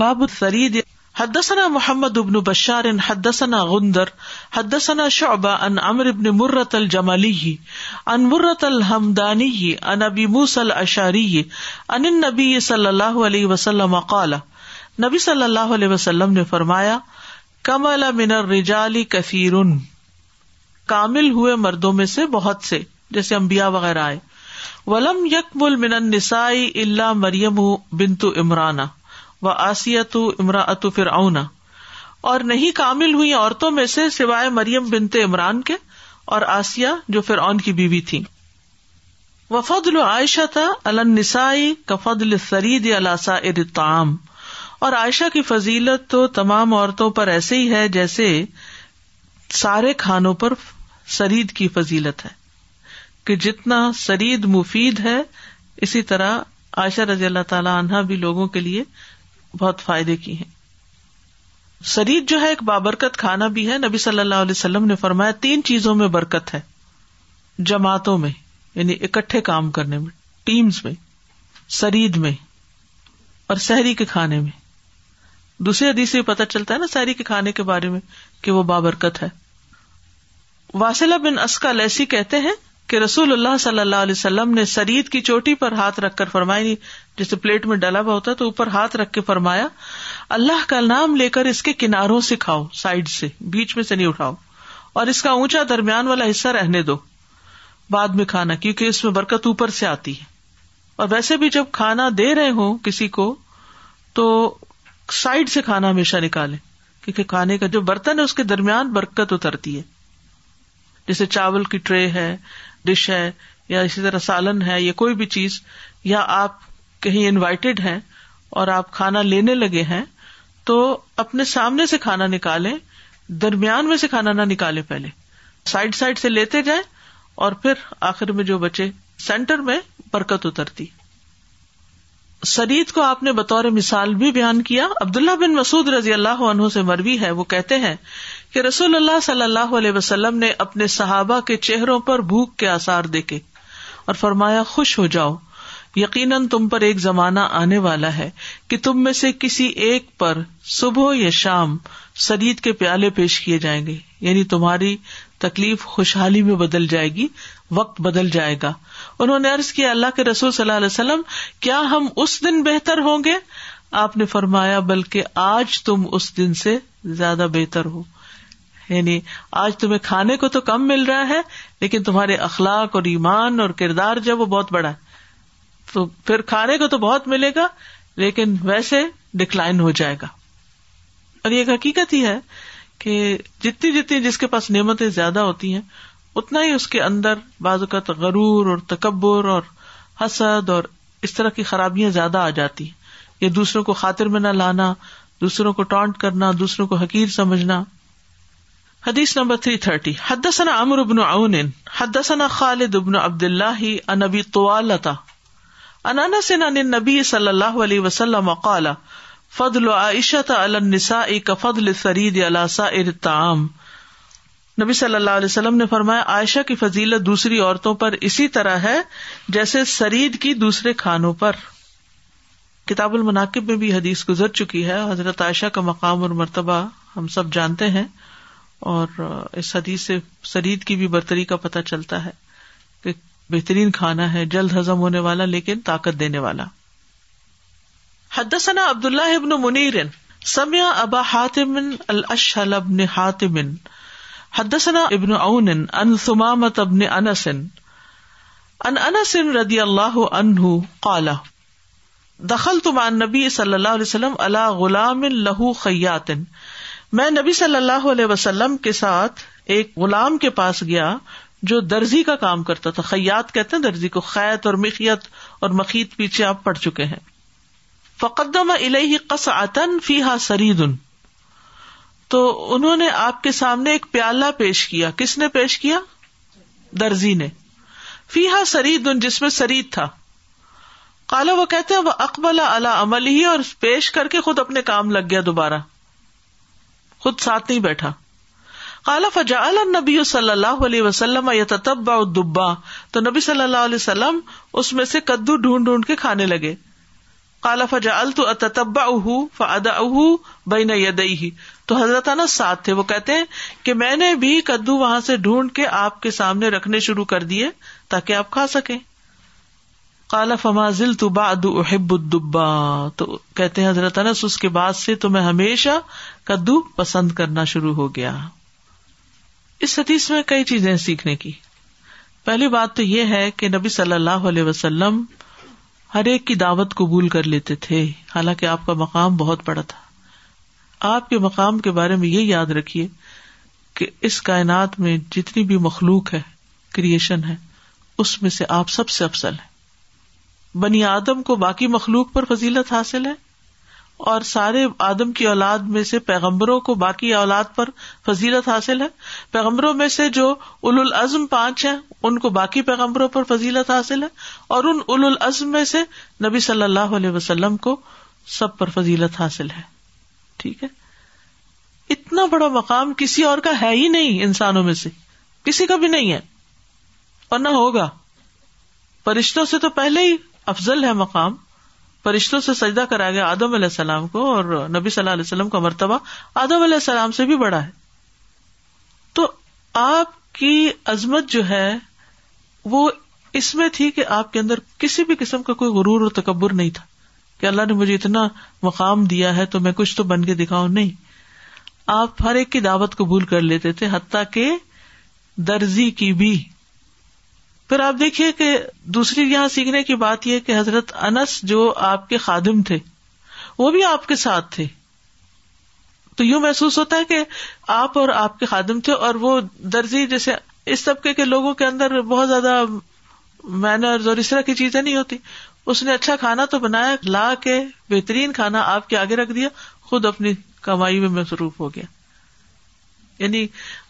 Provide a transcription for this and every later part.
باب فری حدسنا محمد ابن بشار حدسنا غندر حدثنا شعبہ ان مرت الجمالی ان مرت الحمدانی ان موس موسل اشاری نبی صلی اللہ علیہ وسلم نبی صلی اللہ علیہ وسلم نے فرمایا کم من رجالی کثیر کامل ہوئے مردوں میں سے بہت سے جیسے امبیا وغیرہ آئے ولم یکمل من نسائی اللہ مریم بنتو عمرانہ و آسیا تو امرا اتو فر اونا اور نہیں کامل ہوئی عورتوں میں سے سوائے مریم بنتے عمران کے اور آسیہ جو فرعون کی بیوی تھی وفد العائشہ اور عائشہ کی فضیلت تو تمام عورتوں پر ایسے ہی ہے جیسے سارے کھانوں پر سرید کی فضیلت ہے کہ جتنا سرید مفید ہے اسی طرح عائشہ رضی اللہ تعالی عنہ بھی لوگوں کے لیے بہت فائدے کی ہیں سرید جو ہے ایک بابرکت کھانا بھی ہے نبی صلی اللہ علیہ وسلم نے فرمایا تین چیزوں میں برکت ہے جماعتوں میں یعنی اکٹھے کام ٹیمس میں ٹیمز میں اور شہری کے کھانے میں دوسرے سے پتہ چلتا ہے نا سحری کے کھانے کے بارے میں کہ وہ بابرکت ہے واسلہ بن اسکا لیسی کہتے ہیں کہ رسول اللہ صلی اللہ علیہ وسلم نے سرید کی چوٹی پر ہاتھ رکھ کر فرمائی جیسے پلیٹ میں ڈلا ہوا ہوتا ہے تو اوپر ہاتھ رکھ کے فرمایا اللہ کا نام لے کر اس کے کناروں سے کھاؤ سائڈ سے بیچ میں سے نہیں اٹھاؤ اور اس کا اونچا درمیان والا حصہ رہنے دو بعد میں کھانا کیونکہ اس میں برکت اوپر سے آتی ہے اور ویسے بھی جب کھانا دے رہے ہوں کسی کو تو سائڈ سے کھانا ہمیشہ نکالے کیونکہ کھانے کا جو برتن ہے اس کے درمیان برکت اترتی ہے جیسے چاول کی ٹرے ہے ڈش ہے یا اسی طرح سالن ہے یا کوئی بھی چیز یا آپ کہیں انوائٹیڈ ہیں اور آپ کھانا لینے لگے ہیں تو اپنے سامنے سے کھانا نکالے درمیان میں سے کھانا نہ نکالے پہلے سائڈ سائڈ سے لیتے جائیں اور پھر آخر میں جو بچے سینٹر میں برکت اترتی سرید کو آپ نے بطور مثال بھی بیان کیا عبداللہ بن مسعد رضی اللہ عنہ سے مروی ہے وہ کہتے ہیں کہ رسول اللہ صلی اللہ علیہ وسلم نے اپنے صحابہ کے چہروں پر بھوک کے آسار دیکھے اور فرمایا خوش ہو جاؤ یقیناً تم پر ایک زمانہ آنے والا ہے کہ تم میں سے کسی ایک پر صبح یا شام سرید کے پیالے پیش کیے جائیں گے یعنی تمہاری تکلیف خوشحالی میں بدل جائے گی وقت بدل جائے گا انہوں نے ارض کیا اللہ کے رسول صلی اللہ علیہ وسلم کیا ہم اس دن بہتر ہوں گے آپ نے فرمایا بلکہ آج تم اس دن سے زیادہ بہتر ہو یعنی آج تمہیں کھانے کو تو کم مل رہا ہے لیکن تمہارے اخلاق اور ایمان اور کردار جو وہ بہت بڑا ہے تو پھر کھانے کو تو بہت ملے گا لیکن ویسے ڈکلائن ہو جائے گا اور یہ حقیقت ہی ہے کہ جتنی جتنی جس کے پاس نعمتیں زیادہ ہوتی ہیں اتنا ہی اس کے اندر بعض اوقات غرور اور تکبر اور حسد اور اس طرح کی خرابیاں زیادہ آ جاتی ہیں یہ دوسروں کو خاطر میں نہ لانا دوسروں کو ٹانٹ کرنا دوسروں کو حقیر سمجھنا حدیث نمبر تھری تھرٹی حدثنا عمر بن عون حدثنا خالد بن عبد اللہ ان ابی طوالتا ان انس عن النبي صلی اللہ علیہ وسلم قال فضل عائشة على النساء كفضل الثريد على سائر الطعام نبی صلی اللہ علیہ وسلم نے فرمایا عائشہ کی فضیلت دوسری عورتوں پر اسی طرح ہے جیسے سرید کی دوسرے کھانوں پر کتاب المناقب میں بھی حدیث گزر چکی ہے حضرت عائشہ کا مقام اور مرتبہ ہم سب جانتے ہیں اور اس حدیث سے شرید کی بھی برتری کا پتہ چلتا ہے کہ بہترین کھانا ہے جلد ہزم ہونے والا لیکن طاقت دینے والا حدثنا عبد حدسنا ابن اون ان ثمامت ابن انسن رضی اللہ انہ قال دخل تمان نبی صلی اللہ علیہ وسلم اللہ غلام لہو خیاتن میں نبی صلی اللہ علیہ وسلم کے ساتھ ایک غلام کے پاس گیا جو درزی کا کام کرتا تھا خیات کہتے ہیں درزی کو خیت اور مخیت اور مخیت پیچھے آپ پڑ چکے ہیں فقدم الہ قص آتن فیحا سریدن تو انہوں نے آپ کے سامنے ایک پیالہ پیش کیا کس نے پیش کیا درزی نے فی ہا سرید جس میں سرید تھا کالا وہ کہتے ہیں وہ اکبلا اللہ عمل ہی اور پیش کر کے خود اپنے کام لگ گیا دوبارہ خود ساتھ نہیں بیٹھا کالا فجا نبی صلی اللہ علیہ وسلم دبا تو نبی صلی اللہ علیہ وسلم اس میں سے کدو ڈھونڈ ڈھونڈ کے کھانے لگے کالا فجا التبا اہ اہ بین نہ تو حضرت نا ساتھ تھے وہ کہتے ہیں کہ میں نے بھی کدو وہاں سے ڈھونڈ کے آپ کے سامنے رکھنے شروع کر دیے تاکہ آپ کھا سکیں کالا فمازل تو باد احب الدبا تو کہتے ہیں حضرت انس اس کے بعد سے تو میں ہمیشہ کدو پسند کرنا شروع ہو گیا اس حدیث میں کئی چیزیں سیکھنے کی پہلی بات تو یہ ہے کہ نبی صلی اللہ علیہ وسلم ہر ایک کی دعوت قبول کر لیتے تھے حالانکہ آپ کا مقام بہت بڑا تھا آپ کے مقام کے بارے میں یہ یاد رکھیے کہ اس کائنات میں جتنی بھی مخلوق ہے کریشن ہے اس میں سے آپ سب سے افسل ہیں بنی آدم کو باقی مخلوق پر فضیلت حاصل ہے اور سارے آدم کی اولاد میں سے پیغمبروں کو باقی اولاد پر فضیلت حاصل ہے پیغمبروں میں سے جو ال العزم پانچ ہیں ان کو باقی پیغمبروں پر فضیلت حاصل ہے اور ان ال العزم میں سے نبی صلی اللہ علیہ وسلم کو سب پر فضیلت حاصل ہے ٹھیک ہے اتنا بڑا مقام کسی اور کا ہے ہی نہیں انسانوں میں سے کسی کا بھی نہیں ہے اور نہ ہوگا فرشتوں سے تو پہلے ہی افضل ہے مقام فرشتوں سے سجدہ کرایا گیا آدم علیہ السلام کو اور نبی صلی اللہ علیہ وسلم کا مرتبہ آدم علیہ السلام سے بھی بڑا ہے تو آپ کی عظمت جو ہے وہ اس میں تھی کہ آپ کے اندر کسی بھی قسم کا کوئی غرور اور تکبر نہیں تھا کہ اللہ نے مجھے اتنا مقام دیا ہے تو میں کچھ تو بن کے دکھاؤں نہیں آپ ہر ایک کی دعوت قبول کر لیتے تھے حتیٰ کہ درزی کی بھی پھر آپ دیکھیے کہ دوسری یہاں سیکھنے کی بات یہ کہ حضرت انس جو آپ کے خادم تھے وہ بھی آپ کے ساتھ تھے تو یوں محسوس ہوتا ہے کہ آپ اور آپ کے خادم تھے اور وہ درجی جیسے اس طبقے کے لوگوں کے اندر بہت زیادہ مینرز اور اس طرح کی چیزیں نہیں ہوتی اس نے اچھا کھانا تو بنایا لا کے بہترین کھانا آپ کے آگے رکھ دیا خود اپنی کمائی میں مصروف ہو گیا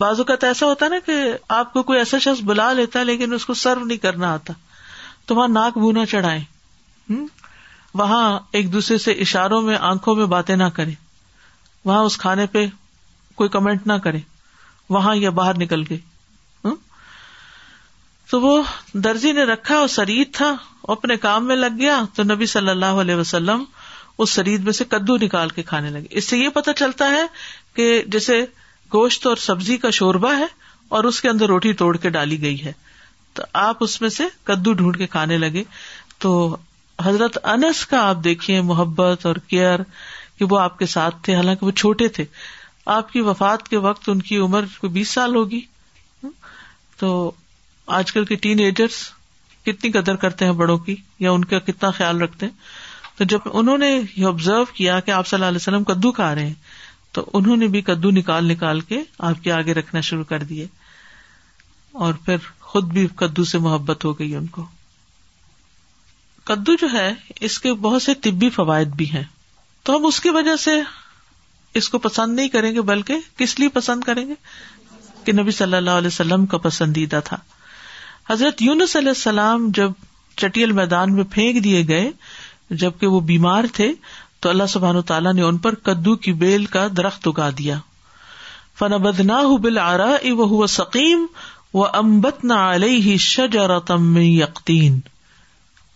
بازو کا تو ایسا ہوتا نا کہ آپ کو کوئی ایسا شخص بلا لیتا ہے لیکن اس کو سرو نہیں کرنا آتا تو وہاں ناک بونا چڑھائے وہاں ایک دوسرے سے اشاروں میں آنکھوں میں باتیں نہ کرے وہاں اس کھانے پہ کوئی کمینٹ نہ کرے وہاں یا باہر نکل گئے تو وہ درزی نے رکھا اور سرید تھا اپنے کام میں لگ گیا تو نبی صلی اللہ علیہ وسلم اس سرید میں سے کدو نکال کے کھانے لگے اس سے یہ پتا چلتا ہے کہ جیسے گوشت اور سبزی کا شوربا ہے اور اس کے اندر روٹی توڑ کے ڈالی گئی ہے تو آپ اس میں سے کدو ڈھونڈ کے کھانے لگے تو حضرت انس کا آپ دیکھیے محبت اور کیئر کہ وہ آپ کے ساتھ تھے حالانکہ وہ چھوٹے تھے آپ کی وفات کے وقت ان کی عمر کو بیس سال ہوگی تو آج کل کے ٹین ایجرس کتنی قدر کرتے ہیں بڑوں کی یا ان کا کتنا خیال رکھتے ہیں تو جب انہوں نے یہ آبزرو کیا کہ آپ صلی اللہ علیہ وسلم کدو کھا رہے ہیں تو انہوں نے بھی کدو نکال نکال کے آپ کے آگے رکھنا شروع کر دیے اور پھر خود بھی کدو سے محبت ہو گئی ان کو کدو جو ہے اس کے بہت سے طبی فوائد بھی ہیں تو ہم اس کی وجہ سے اس کو پسند نہیں کریں گے بلکہ کس لیے پسند کریں گے کہ نبی صلی اللہ علیہ وسلم کا پسندیدہ تھا حضرت یونس علیہ السلام جب چٹیل میدان میں پھینک دیے گئے جبکہ وہ بیمار تھے تو اللہ سبحان تعالیٰ نے ان پر کدو کی بیل کا درخت اگا دیا فن بدنا سکیم و امبت نہ یقین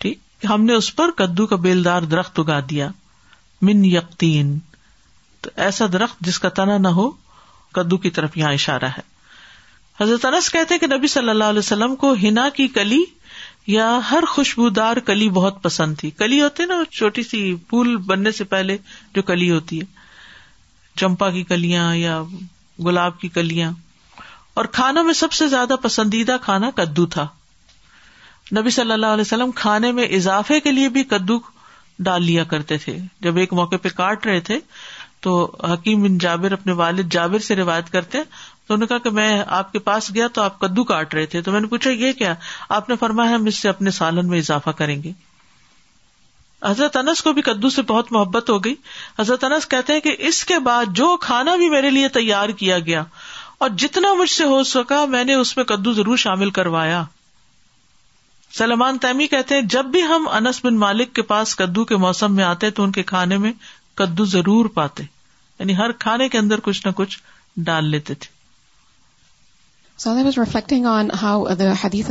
ٹھیک ہم نے اس پر کدو کا بیل دار درخت اگا دیا من یقین تو ایسا درخت جس کا تنا نہ ہو کدو کی طرف یہاں اشارہ ہے انس کہتے کہ نبی صلی اللہ علیہ وسلم کو ہنا کی کلی یا ہر خوشبودار کلی بہت پسند تھی کلی ہوتی نا چھوٹی سی پھول بننے سے پہلے جو کلی ہوتی ہے چمپا کی کلیاں یا گلاب کی کلیاں اور کھانوں میں سب سے زیادہ پسندیدہ کھانا کدو تھا نبی صلی اللہ علیہ وسلم کھانے میں اضافے کے لیے بھی کدو ڈال لیا کرتے تھے جب ایک موقع پہ کاٹ رہے تھے تو حکیم بن جابر اپنے والد جابر سے روایت کرتے ہیں تو انہوں نے کہا کہ میں آپ کے پاس گیا تو آپ کدو کاٹ رہے تھے تو میں نے پوچھا یہ کیا آپ نے فرمایا ہم اس سے اپنے سالن میں اضافہ کریں گے حضرت انس کو بھی کدو سے بہت محبت ہو گئی حضرت انس کہتے ہیں کہ اس کے بعد جو کھانا بھی میرے لیے تیار کیا گیا اور جتنا مجھ سے ہو سکا میں نے اس میں کدو ضرور شامل کروایا سلمان تیمی کہتے ہیں جب بھی ہم انس بن مالک کے پاس کدو کے موسم میں آتے تو ان کے کھانے میں کدو ضرور پاتے یعنی ہر کھانے کے اندر کچھ نہ کچھ ڈال لیتے تھے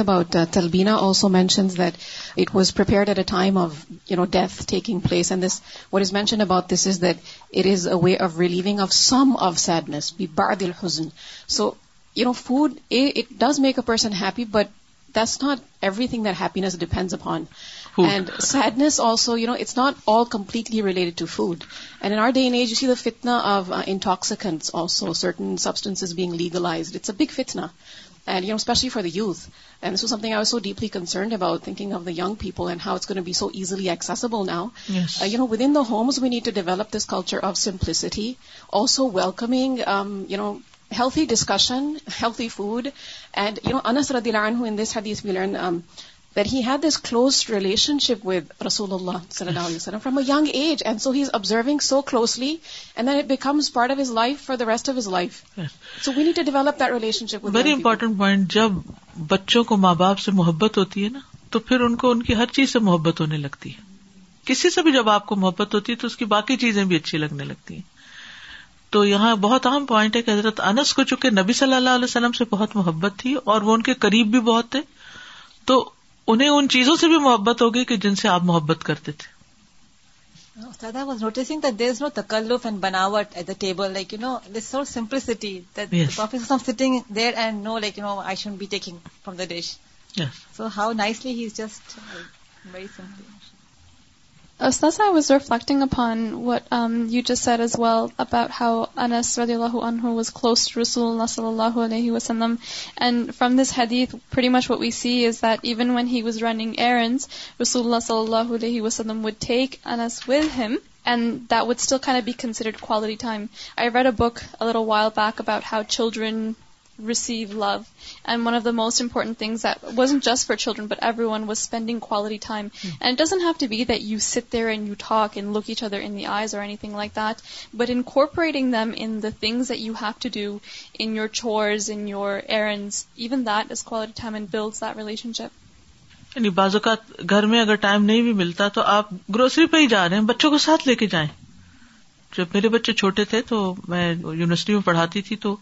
about this is that it is a of relieving of some of sadness so you know food it does make a person happy but that's not everything that happiness depends upon Food. And sadness also, it's not all completely related to food. And in our day and age, you see the fitna of uh, intoxicants also, certain substances being legalized. It's a big fitna. And, especially for the youth. And this was something I was so deeply concerned about, thinking of the young people and how it's going to be so easily accessible now. Yes. Uh, within the homes, we need to develop this culture of simplicity, also welcoming, um, healthy discussion, healthy food. And, Anas radhiyallahu anhu, in this hadith, we learn um, very important point جب بچوں کو ماں باپ سے محبت ہوتی ہے نا تو پھر ان کو ان کی ہر چیز سے محبت ہونے لگتی ہے کسی سے بھی جب آپ کو محبت ہوتی ہے تو اس کی باقی چیزیں بھی اچھی لگنے لگتی ہیں تو یہاں بہت اہم پوائنٹ ہے کہ حضرت انس کو چونکہ نبی صلی اللہ علیہ وسلم سے بہت محبت تھی اور وہ ان کے قریب بھی بہت تھے تو انہیں ان چیزوں سے بھی محبت ہوگی کہ جن سے آپ محبت کرتے تھے کلوف اینڈ بناوٹ at the table like you know this so simplicity and no like you know I should be taking from the dish so how nicely صلیم ویکس would that وینڈ a book pack about children receive love. And one of the most important things that wasn't just for children, but everyone was spending quality time. Mm. And it doesn't have to be that you sit there and you talk and look each other in the eyes or anything like that, but incorporating them in the things that you have to do in your chores, in your errands, even that is quality time and builds that relationship. یعنی بعض اوقات گھر میں اگر time نہیں بھی ملتا تو آپ گروسری پہ ہی جا رہے ہیں بچوں کو ساتھ لے کے جائیں جب میرے بچے چھوٹے تھے تو میں یونیورسٹی میں پڑھاتی تھی تو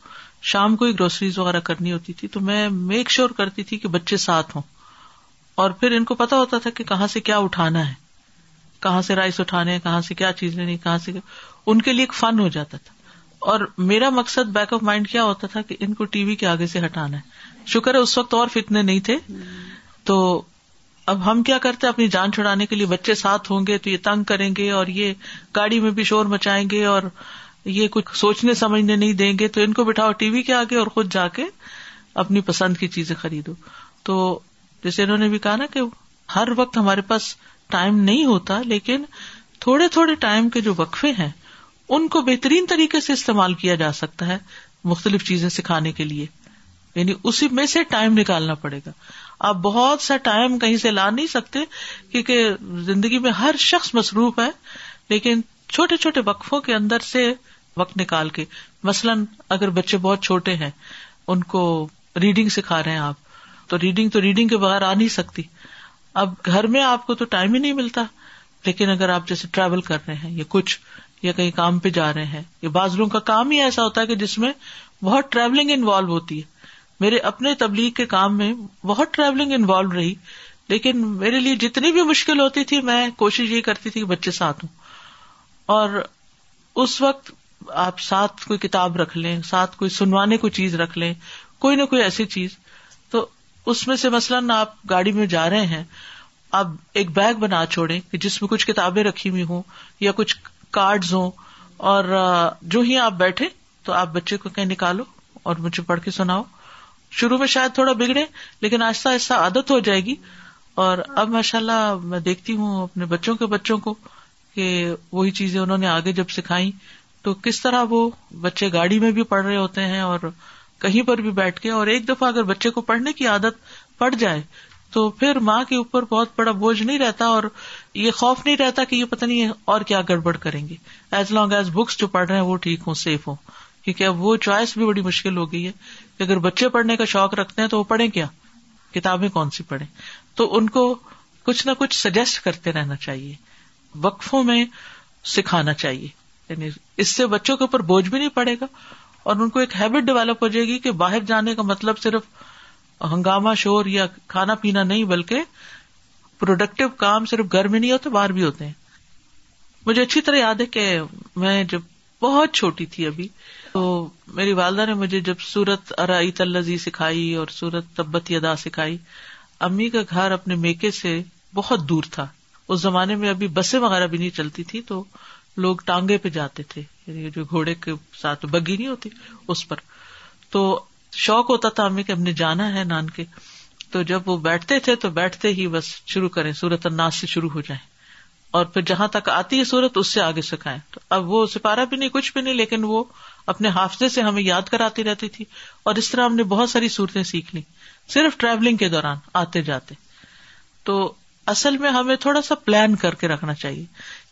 شام کو ہی گروسریز وغیرہ کرنی ہوتی تھی تو میں میک شیور کرتی تھی کہ بچے ساتھ ہوں اور پھر ان کو پتا ہوتا تھا کہ کہاں سے کیا اٹھانا ہے کہاں سے رائس اٹھانے کہاں سے کیا چیز لینی کہاں سے ان کے لیے ایک فن ہو جاتا تھا اور میرا مقصد بیک آف مائنڈ کیا ہوتا تھا کہ ان کو ٹی وی کے آگے سے ہٹانا ہے شکر ہے اس وقت اور فتنے نہیں تھے تو اب ہم کیا کرتے اپنی جان چھڑانے کے لیے بچے ساتھ ہوں گے تو یہ تنگ کریں گے اور یہ گاڑی میں بھی شور مچائیں گے اور یہ کچھ سوچنے سمجھنے نہیں دیں گے تو ان کو بٹھاؤ ٹی وی کے آگے اور خود جا کے اپنی پسند کی چیزیں خریدو تو جیسے انہوں نے بھی کہا نا کہ ہر وقت ہمارے پاس ٹائم نہیں ہوتا لیکن تھوڑے تھوڑے ٹائم کے جو وقفے ہیں ان کو بہترین طریقے سے استعمال کیا جا سکتا ہے مختلف چیزیں سکھانے کے لیے یعنی اسی میں سے ٹائم نکالنا پڑے گا آپ بہت سا ٹائم کہیں سے لا نہیں سکتے کیونکہ زندگی میں ہر شخص مصروف ہے لیکن چھوٹے چھوٹے وقفوں کے اندر سے وقت نکال کے مثلاً اگر بچے بہت چھوٹے ہیں ان کو ریڈنگ سکھا رہے ہیں آپ تو ریڈنگ تو ریڈنگ کے بغیر آ نہیں سکتی اب گھر میں آپ کو تو ٹائم ہی نہیں ملتا لیکن اگر آپ جیسے ٹریول کر رہے ہیں یا کچھ یا کہیں کام پہ جا رہے ہیں یا بازروں کا کام ہی ایسا ہوتا ہے کہ جس میں بہت ٹریولنگ انوالو ہوتی ہے میرے اپنے تبلیغ کے کام میں بہت ٹریولنگ انوالو رہی لیکن میرے لیے جتنی بھی مشکل ہوتی تھی میں کوشش یہ کرتی تھی کہ بچے ساتھ ہوں اور اس وقت آپ ساتھ کوئی کتاب رکھ لیں ساتھ کوئی سنوانے کو چیز رکھ لیں کوئی نہ کوئی ایسی چیز تو اس میں سے مثلاً آپ گاڑی میں جا رہے ہیں آپ ایک بیگ بنا چھوڑیں کہ جس میں کچھ کتابیں رکھی ہوئی ہوں یا کچھ کارڈز ہوں اور جو ہی آپ بیٹھے تو آپ بچے کو کہیں نکالو اور مجھے پڑھ کے سناؤ شروع میں شاید تھوڑا بگڑے لیکن آہستہ آہستہ عادت ہو جائے گی اور اب ماشاء اللہ میں دیکھتی ہوں اپنے بچوں کے بچوں کو کہ وہی چیزیں انہوں نے آگے جب سکھائی تو کس طرح وہ بچے گاڑی میں بھی پڑھ رہے ہوتے ہیں اور کہیں پر بھی بیٹھ کے اور ایک دفعہ اگر بچے کو پڑھنے کی عادت پڑ جائے تو پھر ماں کے اوپر بہت بڑا بوجھ نہیں رہتا اور یہ خوف نہیں رہتا کہ یہ پتا نہیں اور کیا گڑبڑ کریں گے ایز لانگ ایز بکس جو پڑھ رہے ہیں وہ ٹھیک ہوں سیف ہوں کیونکہ اب وہ چوائس بھی بڑی مشکل ہو گئی ہے کہ اگر بچے پڑھنے کا شوق رکھتے ہیں تو وہ پڑھیں کیا کتابیں کون سی پڑھیں تو ان کو کچھ نہ کچھ سجیسٹ کرتے رہنا چاہیے وقفوں میں سکھانا چاہیے یعنی اس سے بچوں کے اوپر بوجھ بھی نہیں پڑے گا اور ان کو ایک ہیبٹ ڈیولپ ہو جائے گی کہ باہر جانے کا مطلب صرف ہنگامہ شور یا کھانا پینا نہیں بلکہ پروڈکٹیو کام صرف گھر میں نہیں ہوتے باہر بھی ہوتے ہیں مجھے اچھی طرح یاد ہے کہ میں جب بہت چھوٹی تھی ابھی تو میری والدہ نے مجھے جب سورت ارائی الزی سکھائی اور سورت تبت ادا سکھائی امی کا گھر اپنے میکے سے بہت دور تھا اس زمانے میں ابھی بسیں وغیرہ بھی نہیں چلتی تھی تو لوگ ٹانگے پہ جاتے تھے یعنی جو گھوڑے کے ساتھ بگی نہیں ہوتی اس پر تو شوق ہوتا تھا ہمیں کہ ہم نے جانا ہے نان کے تو جب وہ بیٹھتے تھے تو بیٹھتے ہی بس شروع کریں سورت اناج سے شروع ہو جائیں اور پھر جہاں تک آتی ہے سورت اس سے آگے سکھائے تو اب وہ سپارا بھی نہیں کچھ بھی نہیں لیکن وہ اپنے حافظے سے ہمیں یاد کراتی رہتی تھی اور اس طرح ہم نے بہت ساری صورتیں سیکھ لی صرف ٹریولنگ کے دوران آتے جاتے تو اصل میں ہمیں تھوڑا سا پلان کر کے رکھنا چاہیے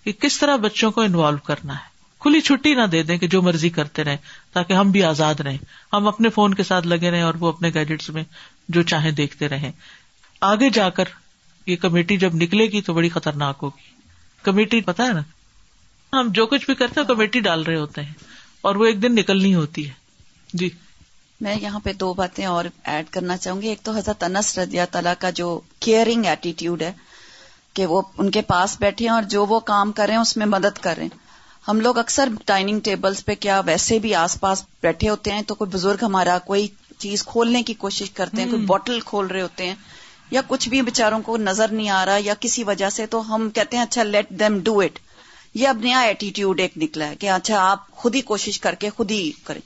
کہ کس طرح بچوں کو انوالو کرنا ہے کھلی چھٹی نہ دے دیں کہ جو مرضی کرتے رہے تاکہ ہم بھی آزاد رہیں ہم اپنے فون کے ساتھ لگے رہے اور وہ اپنے گیجٹس میں جو چاہیں دیکھتے رہے آگے جا کر یہ کمیٹی جب نکلے گی تو بڑی خطرناک ہوگی کمیٹی پتا ہے نا ہم جو کچھ بھی کرتے ہیں کمیٹی ڈال رہے ہوتے ہیں اور وہ ایک دن نکلنی ہوتی ہے جی میں یہاں پہ دو باتیں اور ایڈ کرنا چاہوں گی ایک تو حضرت انس اللہ تعالیٰ کا جو کیئرنگ ایٹیٹیوڈ ہے کہ وہ ان کے پاس بیٹھے اور جو وہ کام کریں اس میں مدد کریں ہم لوگ اکثر ڈائننگ ٹیبلز پہ کیا ویسے بھی آس پاس بیٹھے ہوتے ہیں تو کوئی بزرگ ہمارا کوئی چیز کھولنے کی کوشش کرتے ہیں کوئی بوٹل کھول رہے ہوتے ہیں یا کچھ بھی بےچاروں کو نظر نہیں آ رہا یا کسی وجہ سے تو ہم کہتے ہیں اچھا لیٹ دیم ڈو اٹ یہ اب نیا ایٹیٹیوڈ ایک نکلا ہے کہ اچھا آپ خود ہی کوشش کر کے خود ہی کریں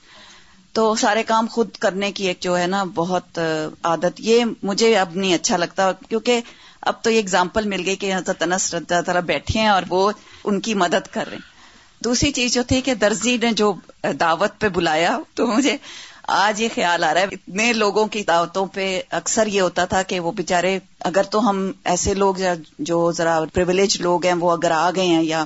تو سارے کام خود کرنے کی ایک جو ہے نا بہت عادت یہ مجھے اب نہیں اچھا لگتا کیونکہ اب تو یہ اگزامپل مل گئی کہ حضرت انس طرح بیٹھے ہیں اور وہ ان کی مدد کر رہے ہیں دوسری چیز جو تھی کہ درزی نے جو دعوت پہ بلایا تو مجھے آج یہ خیال آ رہا ہے اتنے لوگوں کی دعوتوں پہ اکثر یہ ہوتا تھا کہ وہ بےچارے اگر تو ہم ایسے لوگ جو ذرا پرولیج لوگ ہیں وہ اگر آ گئے ہیں یا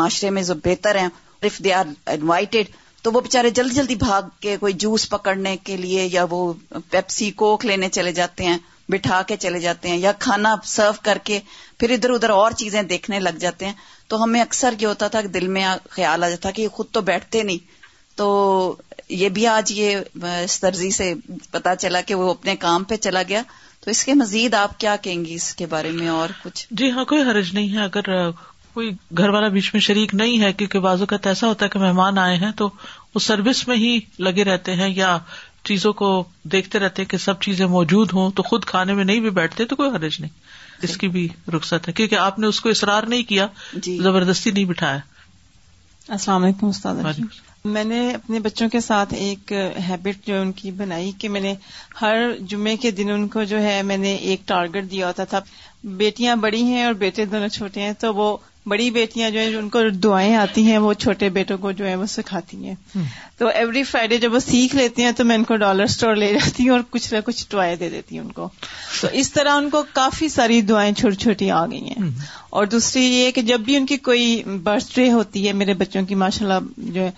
معاشرے میں جو بہتر ہیں اف دے آر انوائٹیڈ تو وہ بےچارے جلدی جلدی بھاگ کے کوئی جوس پکڑنے کے لیے یا وہ پیپسی کوک لینے چلے جاتے ہیں بٹھا کے چلے جاتے ہیں یا کھانا سرو کر کے پھر ادھر ادھر اور چیزیں دیکھنے لگ جاتے ہیں تو ہمیں اکثر یہ ہوتا تھا کہ دل میں خیال آ جاتا کہ خود تو بیٹھتے نہیں تو یہ بھی آج یہ اس طرزی سے پتا چلا کہ وہ اپنے کام پہ چلا گیا تو اس کے مزید آپ کیا کہیں گی اس کے بارے میں اور کچھ جی ہاں کوئی حرج نہیں ہے اگر کوئی گھر والا بیچ میں شریک نہیں ہے کیونکہ بازو کا ایسا ہوتا ہے کہ مہمان آئے ہیں تو وہ سروس میں ہی لگے رہتے ہیں یا چیزوں کو دیکھتے رہتے کہ سب چیزیں موجود ہوں تو خود کھانے میں نہیں بھی بیٹھتے تو کوئی حرج نہیں اس کی بھی رخصت ہے کیونکہ آپ نے اس کو اصرار نہیں کیا جی۔ زبردستی نہیں بٹھایا السلام علیکم استاد میں نے اپنے بچوں کے ساتھ ایک ہیبٹ جو ان کی بنائی کہ میں نے ہر جمعے کے دن ان کو جو ہے میں نے ایک ٹارگٹ دیا ہوتا تھا بیٹیاں بڑی ہیں اور بیٹے دونوں چھوٹے ہیں تو وہ بڑی بیٹیاں جو ہیں ان کو دعائیں آتی ہیں وہ چھوٹے بیٹوں کو جو ہے وہ سکھاتی ہیں تو ایوری فرائیڈے جب وہ سیکھ لیتے ہیں تو میں ان کو ڈالر اسٹور لے جاتی ہوں اور کچھ نہ کچھ دعائیں دے دیتی ہوں ان کو تو اس طرح ان کو کافی ساری دعائیں چھوٹی چھوٹی آ گئی ہیں اور دوسری یہ کہ جب بھی ان کی کوئی برتھ ڈے ہوتی ہے میرے بچوں کی ماشاء اللہ جو ہے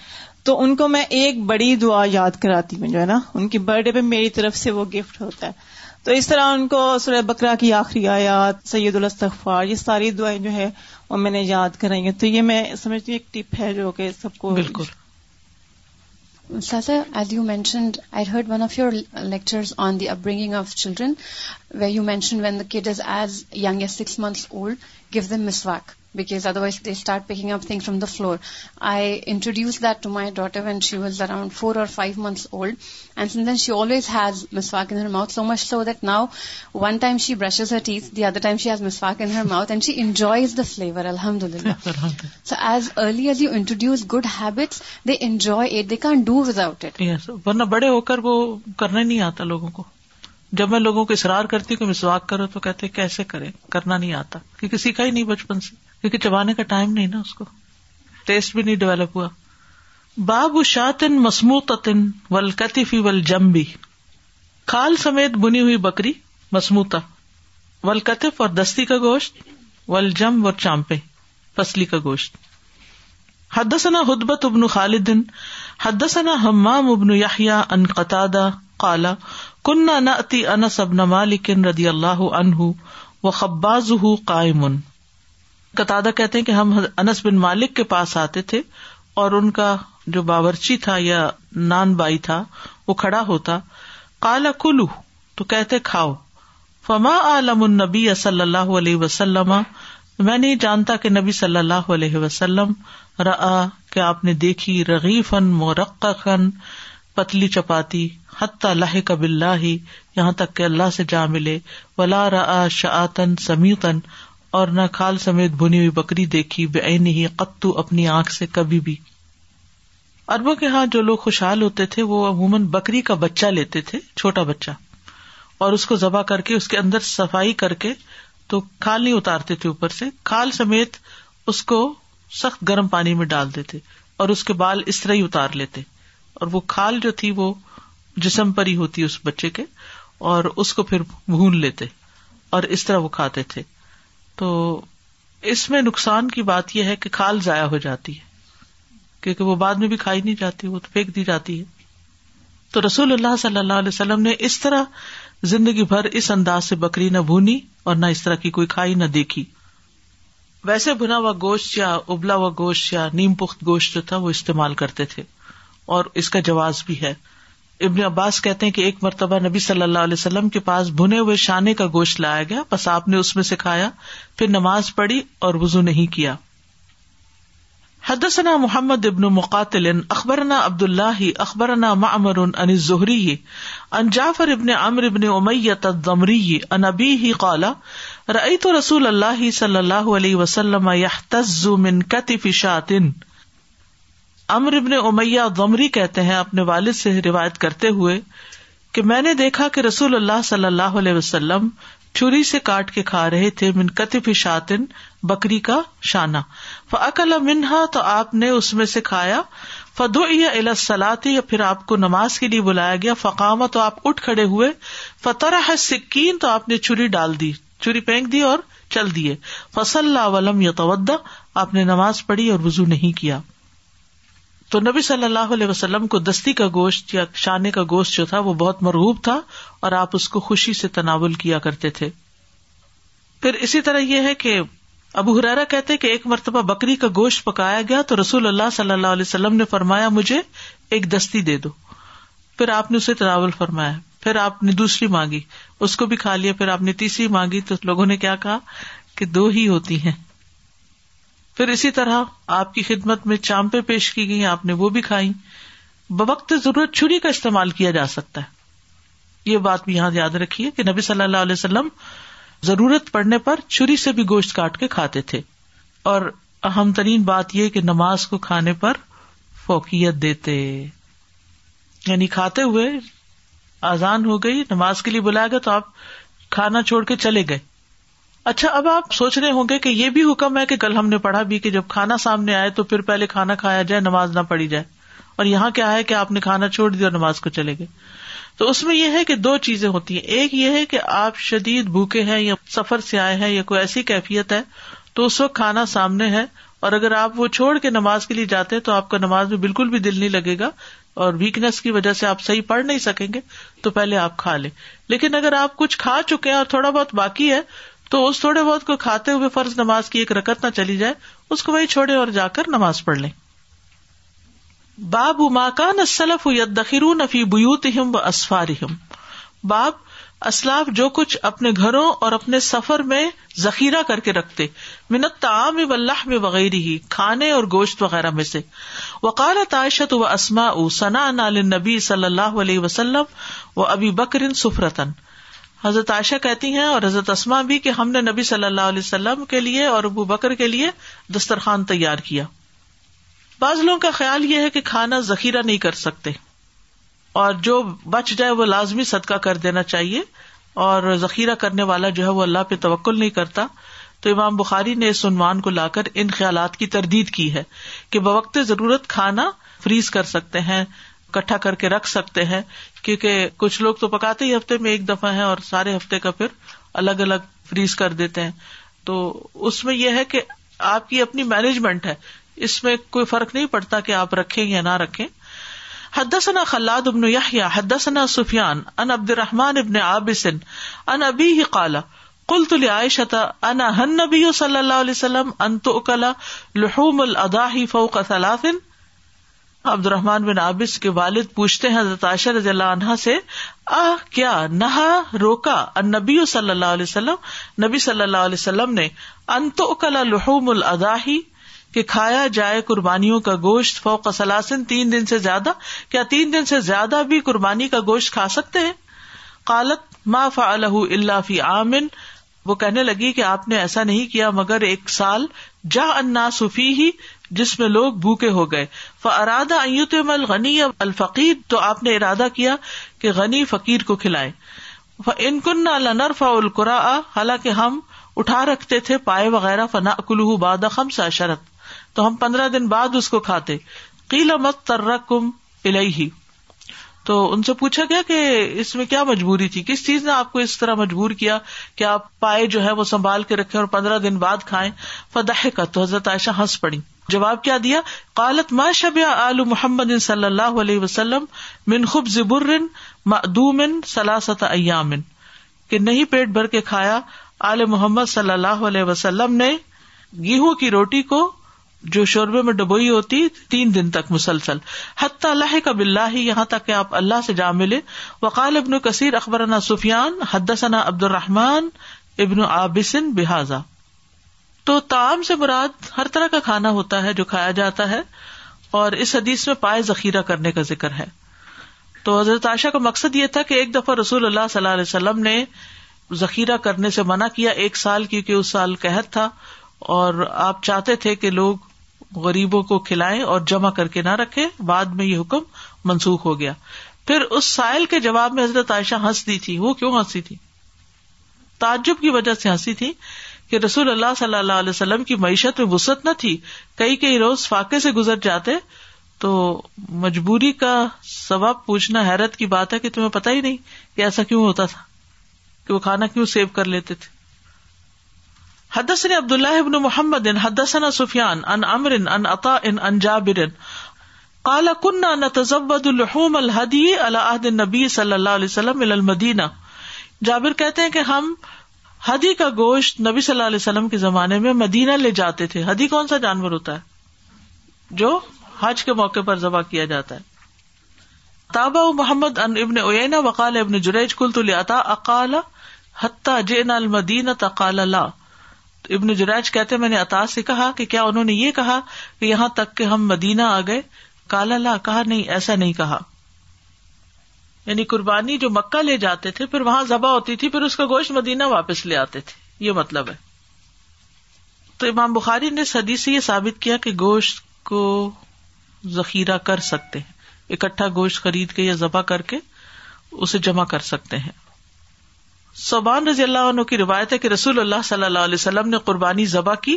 تو ان کو میں ایک بڑی دعا یاد کراتی ہوں جو ہے نا ان کی برتھ ڈے پہ میری طرف سے وہ گفٹ ہوتا ہے تو اس طرح ان کو سورہ بکرا کی آخری آیات سید الاستغفار یہ ساری دعائیں جو ہے اور میں نے یاد کرائی تو یہ میں سمجھتی ہوں ایک ٹپ ہے جو کہ سب کو بالکل sir sir you mentioned I heard one of your lectures on the upbringing of children we you mention when the kid is as young as six months old give them miss walk because otherwise they start picking up thing from the floor I introduce that to my daughter and she was around four or five months old and soon then she always has miss walk her mouth so much so that now one time she brushes her teeth the other time she has miss walk her mouth and she enjoys the flavour الحمد للہ so as early as you introduce good habits they enjoy it they can do without ورنہ بڑے ہو کر وہ کرنا نہیں آتا لوگوں کو جب میں لوگوں کو اصرار کرتی ہوں کہ مسواک کرو تو کہتے کیسے کرے کرنا نہیں آتا کیونکہ سیکھا ہی نہیں بچپن سے کیونکہ چبانے کا ٹائم نہیں نا اس کو ٹیسٹ بھی نہیں ڈیولپ ہوا باب شاطن مسموتن ولکتفی ول جمبی کھال سمیت بنی ہوئی بکری مسموتا ولکتف اور دستی کا گوشت ول جم اور چامپے پسلی کا گوشت حدثنا حدبت ابن خالدن حدثنا حمام ابن یحییٰ ان قطع کالا کن نتی انس ابن نما رضی ردی اللہ عنہ و خباز ہُن قطع کہتے کہ ہم انس بن مالک کے پاس آتے تھے اور ان کا جو باورچی تھا یا نان بائی تھا وہ کھڑا ہوتا کالا کلو تو کہتے کھاؤ فما عالم النبی صلی اللہ علیہ وسلم میں نہیں جانتا کہ نبی صلی اللہ علیہ وسلم کہ آپ نے دیکھی رغیفن مرقن پتلی چپاتی حتیٰ لہ کب اللہ ہی یہاں تک کہ اللہ سے جا ملے ولا را شعتن سمیتن اور نہ کھال سمیت بنی ہوئی بکری دیکھی بے این ہی قتو اپنی آنکھ سے کبھی بھی اربوں کے ہاں جو لوگ خوشحال ہوتے تھے وہ عموماً بکری کا بچہ لیتے تھے چھوٹا بچہ اور اس کو ذبح کر کے اس کے اندر صفائی کر کے تو کھال نہیں اتارتے تھے اوپر سے کھال سمیت اس کو سخت گرم پانی میں ڈال دیتے اور اس کے بال اس طرح ہی اتار لیتے اور وہ کھال جو تھی وہ جسم پر ہی ہوتی اس بچے کے اور اس کو پھر بھون لیتے اور اس طرح وہ کھاتے تھے تو اس میں نقصان کی بات یہ ہے کہ کھال ضائع ہو جاتی ہے کیونکہ وہ بعد میں بھی کھائی نہیں جاتی وہ تو پھینک دی جاتی ہے تو رسول اللہ صلی اللہ علیہ وسلم نے اس طرح زندگی بھر اس انداز سے بکری نہ بھونی اور نہ اس طرح کی کوئی کھائی نہ دیکھی ویسے بنا ہوا گوشت یا ابلا ہوا گوشت یا نیم پخت گوشت جو تھا وہ استعمال کرتے تھے اور اس کا جواز بھی ہے ابن عباس کہتے ہیں کہ ایک مرتبہ نبی صلی اللہ علیہ وسلم کے پاس بھنے ہوئے شانے کا گوشت لایا گیا بس آپ نے اس میں سکھایا پھر نماز پڑھی اور وزو نہیں کیا حدثنا محمد ابن مقاتل اخبرنا عبد اللہ اخبر معمر ان زہری ان جعفر ابن عمر ابن امیت ابی ہی قالا رعیت و رسول اللہ صلی اللہ علیہ وسلم امر ابن امیہ غمری کہتے ہیں اپنے والد سے روایت کرتے ہوئے کہ میں نے دیکھا کہ رسول اللہ صلی اللہ علیہ وسلم چھری سے کاٹ کے کھا رہے تھے منقطف شاطن بکری کا شانہ فعق اللہ منہا تو آپ نے اس میں سے کھایا یا الاسلاتی یا پھر آپ کو نماز کے لیے بلایا گیا فقامہ تو آپ اٹھ کھڑے ہوئے فتر ہے سکین تو آپ نے چری ڈال دی چری پھینک دی اور چل دیے فصل اللہ علم یا آپ نے نماز پڑھی اور وزو نہیں کیا تو نبی صلی اللہ علیہ وسلم کو دستی کا گوشت یا شانے کا گوشت جو تھا وہ بہت مرغوب تھا اور آپ اس کو خوشی سے تناول کیا کرتے تھے پھر اسی طرح یہ ہے کہ ابو حرارا کہتے کہ ایک مرتبہ بکری کا گوشت پکایا گیا تو رسول اللہ صلی اللہ علیہ وسلم نے فرمایا مجھے ایک دستی دے دو پھر آپ نے اسے تناول فرمایا پھر آپ نے دوسری مانگی اس کو بھی کھا لیا پھر آپ نے تیسری مانگی تو لوگوں نے کیا کہا کہ دو ہی ہوتی ہیں پھر اسی طرح آپ کی خدمت میں چامپے پیش کی گئی آپ نے وہ بھی کھائی بوقت ضرورت چھری کا استعمال کیا جا سکتا ہے یہ بات بھی یہاں یاد رکھیے کہ نبی صلی اللہ علیہ وسلم ضرورت پڑنے پر چھری سے بھی گوشت کاٹ کے کھاتے تھے اور اہم ترین بات یہ کہ نماز کو کھانے پر فوکیت دیتے یعنی کھاتے ہوئے آزان ہو گئی نماز کے لیے بلایا گیا تو آپ کھانا چھوڑ کے چلے گئے اچھا اب آپ سوچ رہے ہوں گے کہ یہ بھی حکم ہے کہ کل ہم نے پڑھا بھی کہ جب کھانا سامنے آئے تو پھر پہلے کھانا کھایا جائے نماز نہ پڑی جائے اور یہاں کیا ہے کہ آپ نے کھانا چھوڑ دیا اور نماز کو چلے گئے تو اس میں یہ ہے کہ دو چیزیں ہوتی ہیں ایک یہ ہے کہ آپ شدید بھوکے ہیں یا سفر سے آئے ہیں یا کوئی ایسی کیفیت ہے تو اس وقت کھانا سامنے ہے اور اگر آپ وہ چھوڑ کے نماز کے لیے جاتے تو آپ کا نماز میں بالکل بھی دل نہیں لگے گا اور ویکنیس کی وجہ سے آپ صحیح پڑھ نہیں سکیں گے تو پہلے آپ کھا لیں لیکن اگر آپ کچھ کھا چکے ہیں اور تھوڑا بہت باقی ہے تو اس تھوڑے بہت کو کھاتے ہوئے فرض نماز کی ایک رکت نہ چلی جائے اس کو وہی چھوڑے اور جا کر نماز پڑھ لیں باب فی بیوتہم و اسفار باب اسلاف جو کچھ اپنے گھروں اور اپنے سفر میں ذخیرہ کر کے رکھتے منت تعاملہ میں وغیرہ ہی کھانے اور گوشت وغیرہ میں سے وقال عائشہ و اسما ثنا نبی صلی اللہ علیہ وسلم و ابی بکرین سفرتن حضرت عائشہ کہتی ہیں اور حضرت اسما بھی کہ ہم نے نبی صلی اللہ علیہ وسلم کے لیے اور ابو بکر کے لیے دسترخوان تیار کیا بعض لوگوں کا خیال یہ ہے کہ کھانا ذخیرہ نہیں کر سکتے اور جو بچ جائے وہ لازمی صدقہ کر دینا چاہیے اور ذخیرہ کرنے والا جو ہے وہ اللہ پہ توکل نہیں کرتا تو امام بخاری نے اس عنوان کو لا کر ان خیالات کی تردید کی ہے کہ بوقت ضرورت کھانا فریز کر سکتے ہیں اکٹھا کر کے رکھ سکتے ہیں کیونکہ کچھ لوگ تو پکاتے ہی ہفتے میں ایک دفعہ ہے اور سارے ہفتے کا پھر الگ الگ فریز کر دیتے ہیں تو اس میں یہ ہے کہ آپ کی اپنی مینجمنٹ ہے اس میں کوئی فرق نہیں پڑتا کہ آپ رکھیں یا نہ رکھیں حدثنا خلاد ابن یاحیہ حدثنا سفیان ان عبد الرحمن ابن عابس ان ابی قالا قلت تل انا ہن نبی صلی اللہ علیہ وسلم ان لحوم کلا فوق ثلاث عبد الرحمان بن عابس کے والد پوچھتے ہیں حضرت عائشہ رضی اللہ سے آ کیا نہا روکا نبی صلی اللہ علیہ وسلم نبی صلی اللہ علیہ وسلم نے انتو کلا لحوم الضحی کہ کھایا جائے قربانیوں کا گوشت فوق سلاسن تین دن سے زیادہ کیا تین دن سے زیادہ بھی قربانی کا گوشت کھا سکتے ہیں قالت ما الا فی عامن وہ کہنے لگی کہ آپ نے ایسا نہیں کیا مگر ایک سال جا انا سفی ہی جس میں لوگ بھوکے ہو گئے غنی الفقیر تو آپ نے ارادہ کیا کہ غنی فقیر کو کھلائے انکن النر القرا حالانکہ ہم اٹھا رکھتے تھے پائے وغیرہ فنا کلو باد سا شرط تو ہم پندرہ دن بعد اس کو کھاتے قیل مت تر کم تو ان سے پوچھا گیا کہ اس میں کیا مجبوری تھی کس چیز نے آپ کو اس طرح مجبور کیا کہ آپ پائے جو ہے وہ سنبھال کے رکھے اور پندرہ دن بعد کھائیں فتح کا تو حضرت عائشہ ہنس پڑی جواب کیا دیا قالت ما شب آل محمد صلی اللہ علیہ وسلم من خوب ضبرن سلاست ایامن کہ نہیں پیٹ بھر کے کھایا آل محمد صلی اللہ علیہ وسلم نے گیہوں کی روٹی کو جو شوربے میں ڈبوئی ہوتی تین دن تک مسلسل حتیٰ اللہ کا بلّہ ہی یہاں تک کہ آپ اللہ سے جا ملے وقال ابن کثیر اخبر سفیان عبد الرحمان ابن عابسن بحاظا تو تعام سے مراد ہر طرح کا کھانا ہوتا ہے جو کھایا جاتا ہے اور اس حدیث میں پائے ذخیرہ کرنے کا ذکر ہے تو حضرت عائشہ کا مقصد یہ تھا کہ ایک دفعہ رسول اللہ صلی اللہ علیہ وسلم نے ذخیرہ کرنے سے منع کیا ایک سال کیونکہ اس سال قحط تھا اور آپ چاہتے تھے کہ لوگ غریبوں کو کھلائے اور جمع کر کے نہ رکھے بعد میں یہ حکم منسوخ ہو گیا پھر اس سائل کے جواب میں حضرت عائشہ ہنس دی تھی وہ کیوں ہنسی تھی تعجب کی وجہ سے ہنسی تھی کہ رسول اللہ صلی اللہ علیہ وسلم کی معیشت میں وسط نہ تھی کئی کئی روز فاقے سے گزر جاتے تو مجبوری کا سبب پوچھنا حیرت کی بات ہے کہ تمہیں پتا ہی نہیں کہ ایسا کیوں ہوتا تھا کہ وہ کھانا کیوں سیو کر لیتے تھے حدثنا عبد اللہ ابن محمد ان حدیان صلی اللہ علیہ جابر کہتے ہیں کہ ہم ہدی کا گوشت نبی صلی اللہ علیہ وسلم کے زمانے میں مدینہ لے جاتے تھے ہدی کون سا جانور ہوتا ہے جو حج کے موقع پر ذبح کیا جاتا ہے تابا محمد ان ابن اوینا وقال ابن جریج کل تو اقال حتہ جین المدینہ تقال اللہ ابن جریج کہتے میں نے اتا سے کہا کہ کیا انہوں نے یہ کہا کہ یہاں تک کہ ہم مدینہ آ گئے کالا لا کہا نہیں ایسا نہیں کہا یعنی قربانی جو مکہ لے جاتے تھے پھر وہاں ذبح ہوتی تھی پھر اس کا گوشت مدینہ واپس لے آتے تھے یہ مطلب ہے تو امام بخاری نے سدی سے یہ ثابت کیا کہ گوشت کو ذخیرہ کر سکتے ہیں اکٹھا گوشت خرید کے یا ذبح کر کے اسے جمع کر سکتے ہیں صوبان رضی اللہ عنہ کی روایت ہے کہ رسول اللہ صلی اللہ علیہ وسلم نے قربانی ذبح کی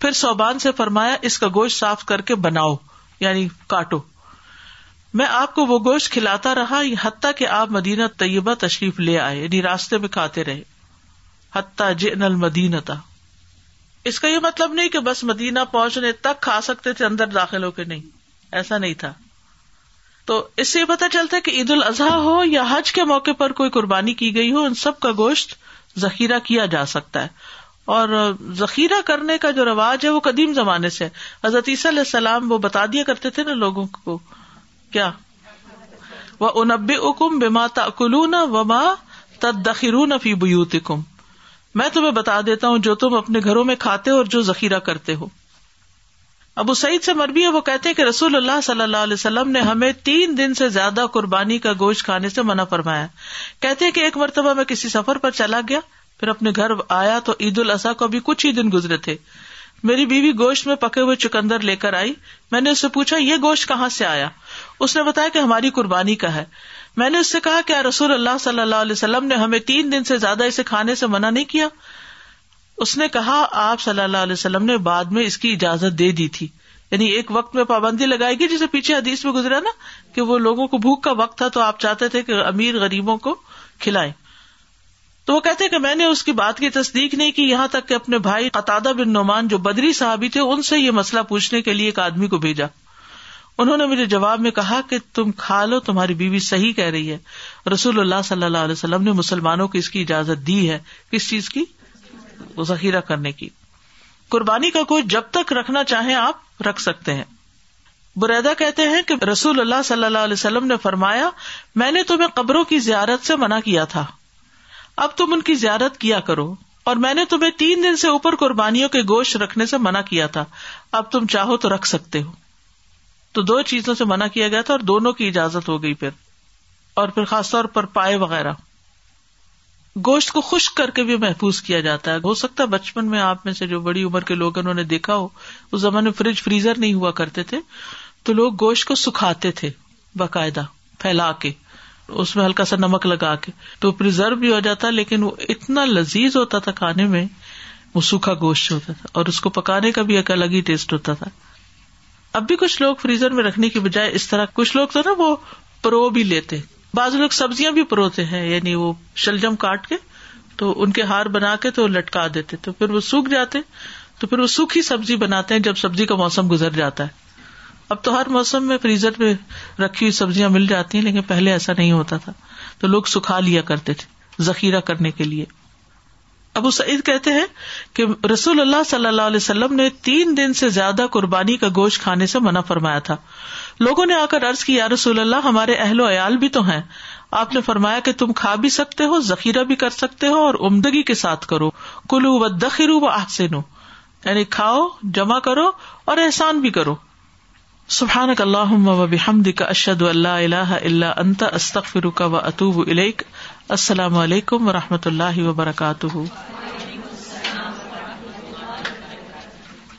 پھر صوبان سے فرمایا اس کا گوشت صاف کر کے بناؤ یعنی کاٹو میں آپ کو وہ گوشت کھلاتا رہا حتیٰ کہ آپ مدینہ طیبہ تشریف لے آئے یعنی راستے میں کھاتے رہے حتیٰ المدینہ تھا اس کا یہ مطلب نہیں کہ بس مدینہ پہنچنے تک کھا سکتے تھے اندر داخل ہو کے نہیں ایسا نہیں تھا تو اس سے یہ پتا چلتا ہے کہ عید الاضحیٰ ہو یا حج کے موقع پر کوئی قربانی کی گئی ہو ان سب کا گوشت ذخیرہ کیا جا سکتا ہے اور ذخیرہ کرنے کا جو رواج ہے وہ قدیم زمانے سے حضرت عیسیٰ علیہ السلام وہ بتا دیا کرتے تھے نا لوگوں کو کیا وہ انب اکم بما تاقل و ما فی کم میں تمہیں بتا دیتا ہوں جو تم اپنے گھروں میں کھاتے ہو اور جو ذخیرہ کرتے ہو ابو سعید سے مربی ہے وہ کہتے ہیں کہ رسول اللہ صلی اللہ علیہ وسلم نے ہمیں تین دن سے زیادہ قربانی کا گوشت کھانے سے منع فرمایا کہتے ہیں کہ ایک مرتبہ میں کسی سفر پر چلا گیا پھر اپنے گھر آیا تو عید الاضحیٰ کو ابھی کچھ ہی دن گزرے تھے میری بیوی گوشت میں پکے ہوئے چکندر لے کر آئی میں نے اس سے پوچھا یہ گوشت کہاں سے آیا اس نے بتایا کہ ہماری قربانی کا ہے میں نے اس سے کہا کہ رسول اللہ صلی اللہ علیہ وسلم نے ہمیں تین دن سے زیادہ اسے کھانے سے منع نہیں کیا اس نے کہا آپ صلی اللہ علیہ وسلم نے بعد میں اس کی اجازت دے دی تھی یعنی ایک وقت میں پابندی لگائی گئی جسے پیچھے حدیث میں گزرا نا کہ وہ لوگوں کو بھوک کا وقت تھا تو آپ چاہتے تھے کہ امیر غریبوں کو کھلائے تو وہ کہتے کہ میں نے اس کی بات کی تصدیق نہیں کی یہاں تک کہ اپنے بھائی قطع بن نعمان جو بدری صاحبی تھے ان سے یہ مسئلہ پوچھنے کے لیے ایک آدمی کو بھیجا انہوں نے مجھے جواب میں کہا کہ تم کھا لو تمہاری بیوی صحیح کہہ رہی ہے رسول اللہ صلی اللہ علیہ وسلم نے مسلمانوں کو اس کی اجازت دی ہے کس چیز کی کو ذخیرہ کرنے کی قربانی کا گوشت جب تک رکھنا چاہیں آپ رکھ سکتے ہیں بریدا کہتے ہیں کہ رسول اللہ صلی اللہ علیہ وسلم نے فرمایا میں نے تمہیں قبروں کی زیارت سے منع کیا تھا اب تم ان کی زیارت کیا کرو اور میں نے تمہیں تین دن سے اوپر قربانیوں کے گوشت رکھنے سے منع کیا تھا اب تم چاہو تو رکھ سکتے ہو تو دو چیزوں سے منع کیا گیا تھا اور دونوں کی اجازت ہو گئی پھر اور پھر خاص طور پر پائے وغیرہ گوشت کو خشک کر کے بھی محفوظ کیا جاتا ہے ہو سکتا ہے بچپن میں آپ میں سے جو بڑی عمر کے لوگ انہوں نے دیکھا ہو اس زمانے میں فریج فریزر نہیں ہوا کرتے تھے تو لوگ گوشت کو سکھاتے تھے باقاعدہ پھیلا کے اس میں ہلکا سا نمک لگا کے تو پرزرو بھی ہو جاتا لیکن وہ اتنا لذیذ ہوتا تھا کھانے میں وہ سوکھا گوشت ہوتا تھا اور اس کو پکانے کا بھی ایک الگ ہی ٹیسٹ ہوتا تھا اب بھی کچھ لوگ فریزر میں رکھنے کی بجائے اس طرح کچھ لوگ تو نا وہ پرو بھی لیتے بعض لوگ سبزیاں بھی پروتے ہیں یعنی وہ شلجم کاٹ کے تو ان کے ہار بنا کے تو لٹکا دیتے تو پھر وہ سوکھ جاتے تو پھر وہ سوکھی سبزی بناتے ہیں جب سبزی کا موسم گزر جاتا ہے اب تو ہر موسم میں فریزر میں رکھی ہوئی سبزیاں مل جاتی ہیں لیکن پہلے ایسا نہیں ہوتا تھا تو لوگ سکھا لیا کرتے تھے ذخیرہ کرنے کے لیے ابو سعید کہتے ہیں کہ رسول اللہ صلی اللہ علیہ وسلم نے تین دن سے زیادہ قربانی کا گوشت کھانے سے منع فرمایا تھا لوگوں نے آ کر عرض یا رسول اللہ ہمارے اہل و عیال بھی تو ہیں آپ نے فرمایا کہ تم کھا بھی سکتے ہو ذخیرہ بھی کر سکتے ہو اور عمدگی کے ساتھ کرو کلو و و آفسین یعنی کھاؤ جمع کرو اور احسان بھی کرو سبحان کا اللہ اشد اللہ اللہ اللہ انت استخر کا و اطوب السلام علیکم و رحمۃ اللہ وبرکاتہ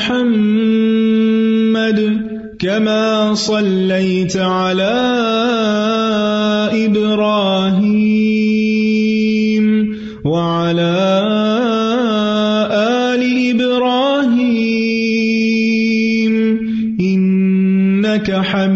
محمد كما صليت على إبراهيم وعلى آل إبراهيم إنك حبيب